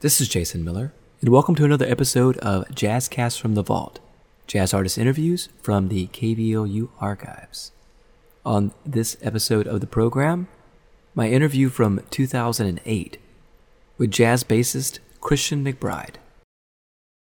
This is Jason Miller, and welcome to another episode of Jazzcast from the Vault, jazz artist interviews from the KVLU archives. On this episode of the program, my interview from 2008 with jazz bassist Christian McBride.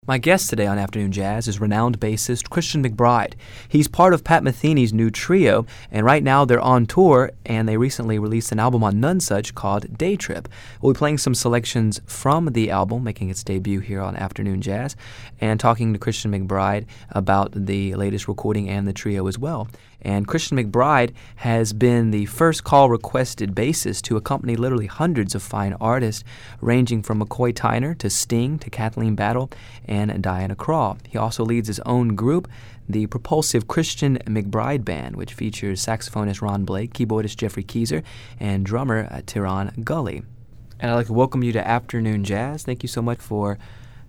My guest today on Afternoon Jazz is renowned bassist Christian McBride. He's part of Pat Metheny's new trio, and right now they're on tour, and they recently released an album on Nonesuch called Day Trip. We'll be playing some selections from the album, making its debut here on Afternoon Jazz, and talking to Christian McBride about the latest recording and the trio as well. And Christian McBride has been the first call requested bassist to accompany literally hundreds of fine artists, ranging from McCoy Tyner to Sting to Kathleen Battle and Diana Krall. He also leads his own group, the propulsive Christian McBride Band, which features saxophonist Ron Blake, keyboardist Geoffrey Keezer, and drummer uh, Terreon Gully. And I'd like to welcome you to Afternoon Jazz. Thank you so much for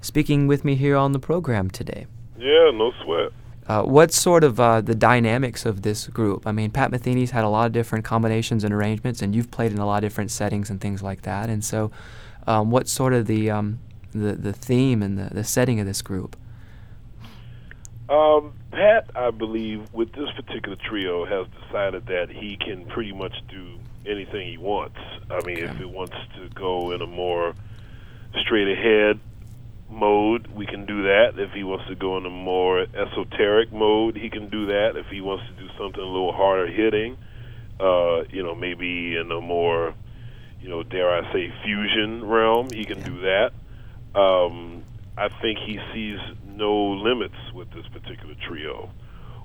speaking with me here on the program today. Yeah, no sweat. Uh, what's sort of uh, the dynamics of this group? I mean, Pat Metheny's had a lot of different combinations and arrangements, and you've played in a lot of different settings and things like that. And so, um, what's sort of the um, the, the theme and the, the setting of this group? Um, Pat, I believe, with this particular trio, has decided that he can pretty much do anything he wants. I mean, okay. if he wants to go in a more straight ahead mode, we can do that. If he wants to go in a more esoteric mode, he can do that. If he wants to do something a little harder hitting, uh, you know, maybe in a more, you know, dare I say, fusion realm, he can do that. Um, I think he sees no limits with this particular trio.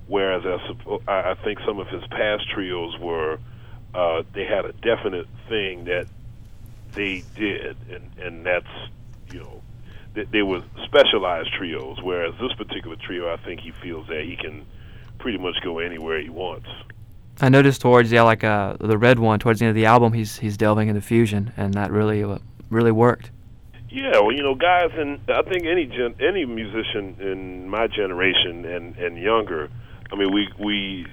Whereas I, I think some of his past trios were, uh, they had a definite thing that they did, and and that's you know they were specialized trios, whereas this particular trio, I think he feels that he can pretty much go anywhere he wants. I noticed towards yeah, like uh, the red one, towards the end of the album, he's he's delving into fusion, and that really uh, really worked. Yeah, well, you know, guys, and I think any gen- any musician in my generation and and younger, I mean, we we,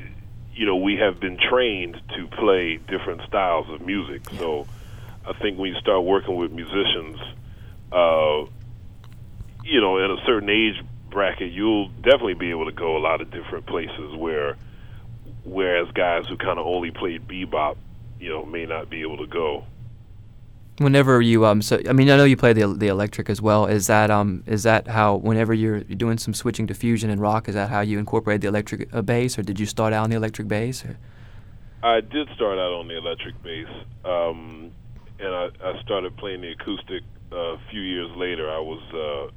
you know, we have been trained to play different styles of music. So, I think when you start working with musicians, uh, you know, at a certain age bracket, you'll definitely be able to go a lot of different places where, whereas guys who kind of only played bebop, you know, may not be able to go. Whenever you um, so I mean, I know you play the the electric as well. Is that um, is that how whenever you're doing some switching to fusion and rock, is that how you incorporate the electric uh, bass, or did you start out on the electric bass? Or? I did start out on the electric bass, um, and I, I started playing the acoustic uh, a few years later. I was uh,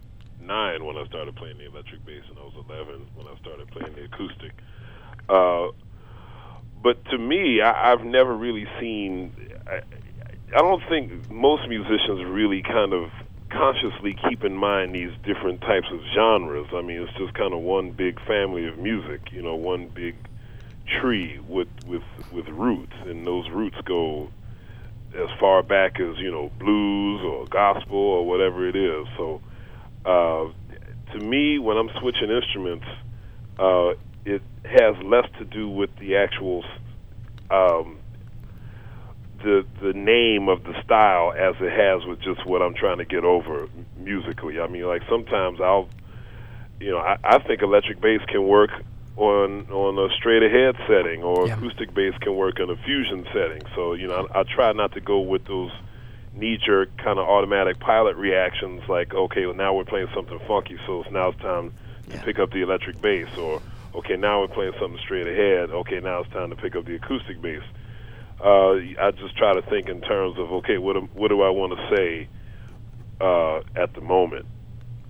nine when I started playing the electric bass, and I was 11 when I started playing the acoustic. Uh, but to me, I, I've never really seen. I, I don't think most musicians really kind of consciously keep in mind these different types of genres. I mean, it's just kind of one big family of music, you know, one big tree with with with roots, and those roots go as far back as you know blues or gospel or whatever it is. So uh, to me, when I'm switching instruments, uh, it has less to do with the actual um, the the name of the style as it has with just what I'm trying to get over musically. I mean, like sometimes I'll, you know, I, I think electric bass can work on on a straight ahead setting, or yeah. acoustic bass can work in a fusion setting. So you know, I, I try not to go with those knee jerk kind of automatic pilot reactions like, okay, well, now we're playing something funky, so now it's time to yeah. pick up the electric bass, or okay, now we're playing something straight ahead, okay, now it's time to pick up the acoustic bass. Uh, I just try to think in terms of, okay, what, am, what do I want to say uh, at the moment?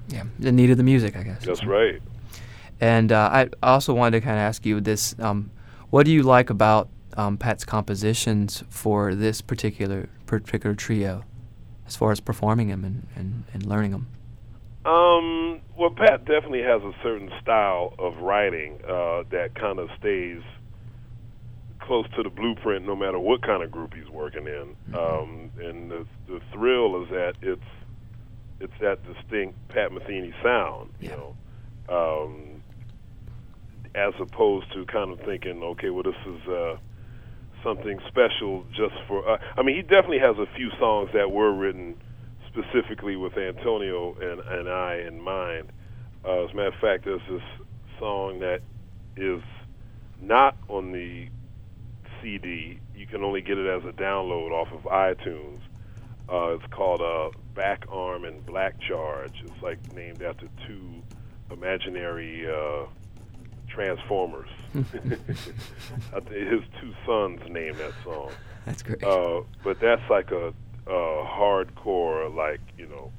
Yeah, the need of the music, I guess. That's right. And uh, I also wanted to kind of ask you this: um, What do you like about um, Pat's compositions for this particular particular trio, as far as performing them and, and, and learning them? Um, well, Pat definitely has a certain style of writing uh, that kind of stays close to the blueprint, no matter what kind of group he's working in. Mm-hmm. Um, and the, the thrill is that it's it's that distinct Pat Metheny sound, you yeah. know, um, as opposed to kind of thinking, okay, well, this is. Uh, something special just for. Uh, I mean, he definitely has a few songs that were written specifically with Antonio and, and I in mind. Uh, as a matter of fact, there's this song that is not on the CD. You can only get it as a download off of iTunes. Uh, it's called uh, Back Arm and Black Charge. It's like named after two imaginary uh, Transformers. His two sons named that song. That's great. Uh, but that's like a, a hardcore, like you know,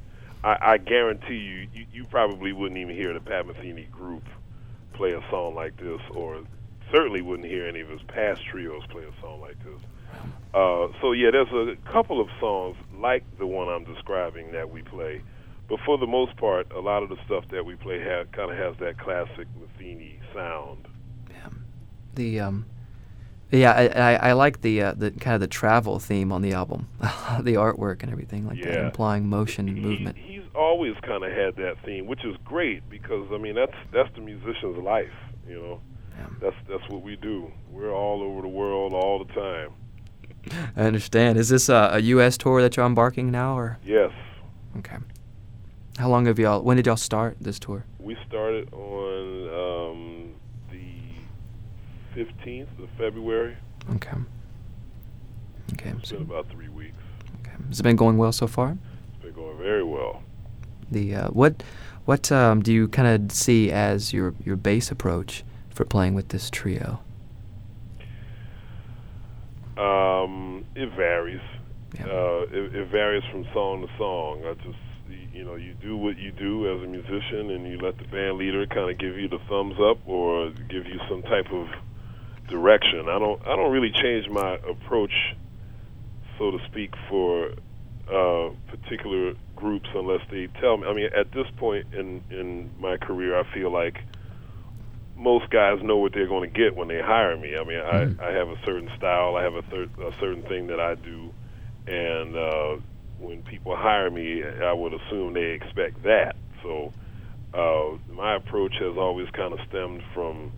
I, I guarantee you, you, you probably wouldn't even hear the Pat Metheny group play a song like this, or certainly wouldn't hear any of his past trios play a song like this. Uh, so yeah, there's a couple of songs like the one I'm describing that we play, but for the most part, a lot of the stuff that we play ha- kind of has that classic Metheny sound. Yeah. The um, yeah, I, I, I like the uh, the kind of the travel theme on the album, the artwork and everything like that, implying motion and He- movement. He's always kind of had that theme, which is great because I mean that's that's the musician's life, you know. Yeah. That's that's what we do. We're all over the world all the time. I understand. Is this a, a U.S. tour that you're embarking now, or Yes, okay? How long have y'all? When did y'all start this tour? we started on um, the 15th of February. Okay. Okay. It's So, been about three weeks. okay. Has it been going well so far? It's been going very well. The uh, what what um, do you kind of see as your your bass approach for playing with this trio? Um, it varies. Yeah. Uh, it, it varies from song to song. I just, you know, you do what you do as a musician, and you let the band leader kind of give you the thumbs up or give you some type of direction. I don't, I don't really change my approach, so to speak, for uh, particular groups unless they tell me. I mean, at this point in in my career, I feel like most guys know what they're going to get when they hire me. I mean, Mhm. I, I have a certain style, I have a, thir- a certain thing that I do, and uh, when people hire me, I would assume they expect that. So uh, my approach has always kind of stemmed from,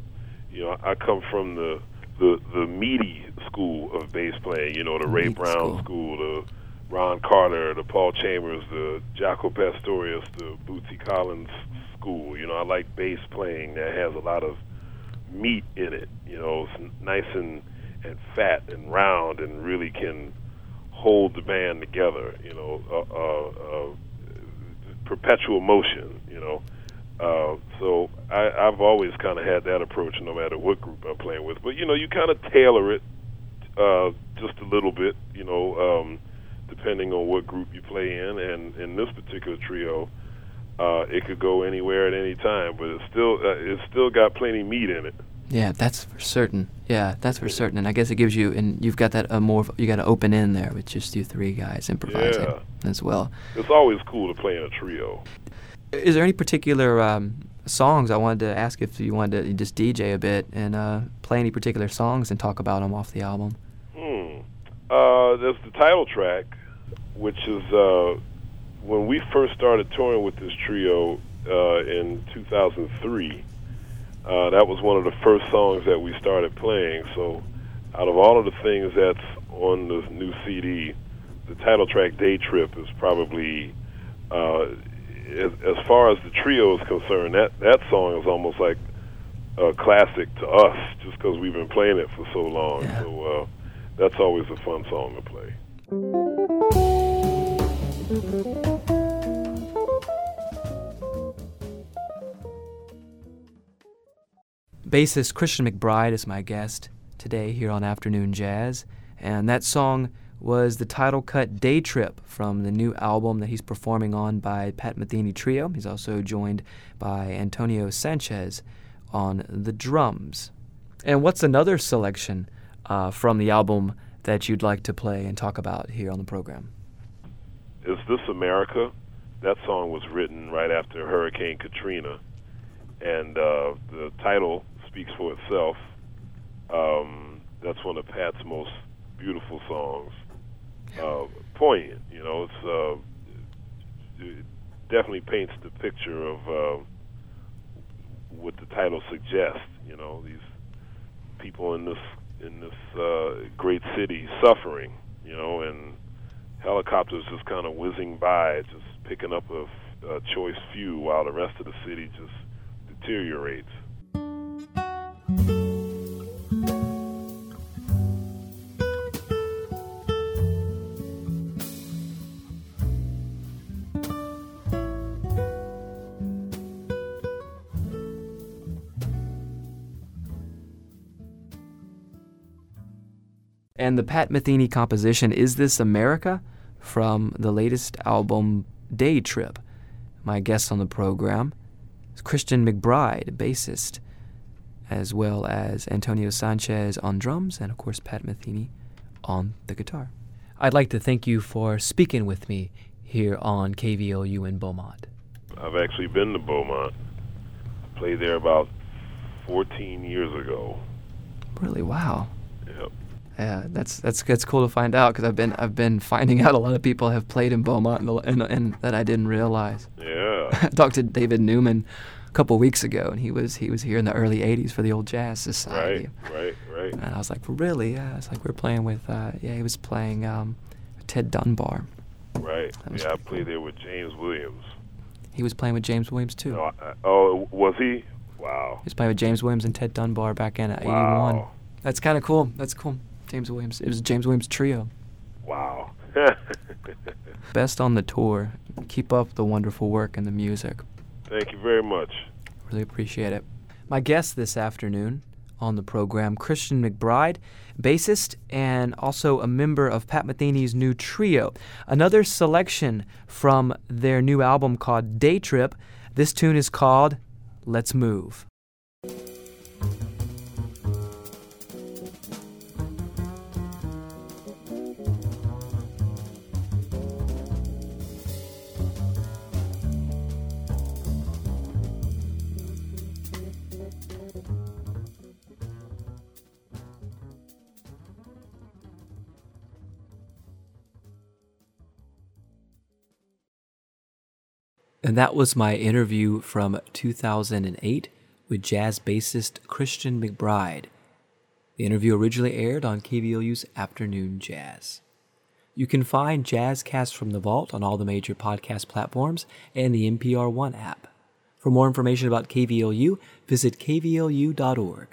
you know, I come from the the the meaty school of bass playing. You know, the Ray Meaty Brown school. school, the Ron Carter, the Paul Chambers, the Jaco Pastorius, the Bootsy Collins school. You know, I like bass playing that has a lot of meat in it. You know, it's nice and and fat and round and really can hold the band together. You know, uh, uh, uh, perpetual motion. You know, uh, so I, I've always kind of had that approach, no matter what group I'm playing with. But you know, you kind of tailor it uh, just a little bit. You know, um, depending on what group you play in, and in this particular trio. Uh, it could go anywhere at any time, but it's still uh, it's still got plenty meat in it. Yeah, that's for certain. Yeah, that's for certain. And I guess it gives you, and you've got that uh, more. You got an open end there with just you three guys improvising Yeah. as well. It's always cool to play in a trio. Is there any particular um, songs I wanted to ask if you wanted to just DJ a bit and uh, play any particular songs and talk about them off the album? Hmm. Uh, there's the title track, which is uh, when we first started touring with this trio uh, in 2003. Uh, that was one of the first songs that we started playing. So, out of all of the things that's on the new CD, the title track "Day Trip" is probably, uh, as, as far as the trio is concerned, that that song is almost like a classic to us, just because we've been playing it for so long. Yeah. So uh, that's always a fun song to play. Bassist Christian McBride is my guest today here on Afternoon Jazz, and that song was the title cut Day Trip from the new album that he's performing on by Pat Metheny Trio. He's also joined by Antonio Sanchez on the drums. And what's another selection uh, from the album that you'd like to play and talk about here on the program? Is This America? That song was written right after Hurricane Katrina, and uh, the title speaks for itself. Um, that's one of Pat's most beautiful songs. Uh, poignant, you know. It's uh, it definitely paints the picture of uh, what the title suggests. You know, these people in this in this uh, great city suffering, you know, and helicopters just kind of whizzing by, just picking up a, a choice few while the rest of the city just deteriorates. And the Pat Metheny composition, Is This America? from the latest album, Day Trip. My guest on the program is Christian McBride, bassist, as well as Antonio Sanchez on drums, and of course, Pat Metheny on the guitar. I'd like to thank you for speaking with me here on KVLU in Beaumont. I've actually been to Beaumont. Played there about 14 years ago. Really? Wow. Yep. Yeah, that's that's that's cool to find out because I've been I've been finding out a lot of people have played in Beaumont and, and, and that I didn't realize. Yeah. I talked to David Newman a couple weeks ago, and he was he was here in the early '80s for the old Jazz Society. Right, right, right. And I was like, really? Yeah. It's like we are playing with. Uh, yeah, he was playing um, Ted Dunbar. Right. Yeah, I played there with James Williams. He was playing with James Williams too. No, I, oh, was he? Wow. He was playing with James Williams and Ted Dunbar back in '81. Wow. That's kind of cool. That's cool. James Williams. It was James Williams trio. Wow. Best on the tour. Keep up the wonderful work and the music. Thank you very much. Really appreciate it. My guest this afternoon on the program, Christian McBride, bassist and also a member of Pat Metheny's new trio. Another selection from their new album called Day Trip. This tune is called Let's Move. And that was my interview from 2008 with jazz bassist Christian McBride. The interview originally aired on KVLU's Afternoon Jazz. You can find Jazzcast from the Vault on all the major podcast platforms and the NPR One app. For more information about KVLU, visit kvlu.org.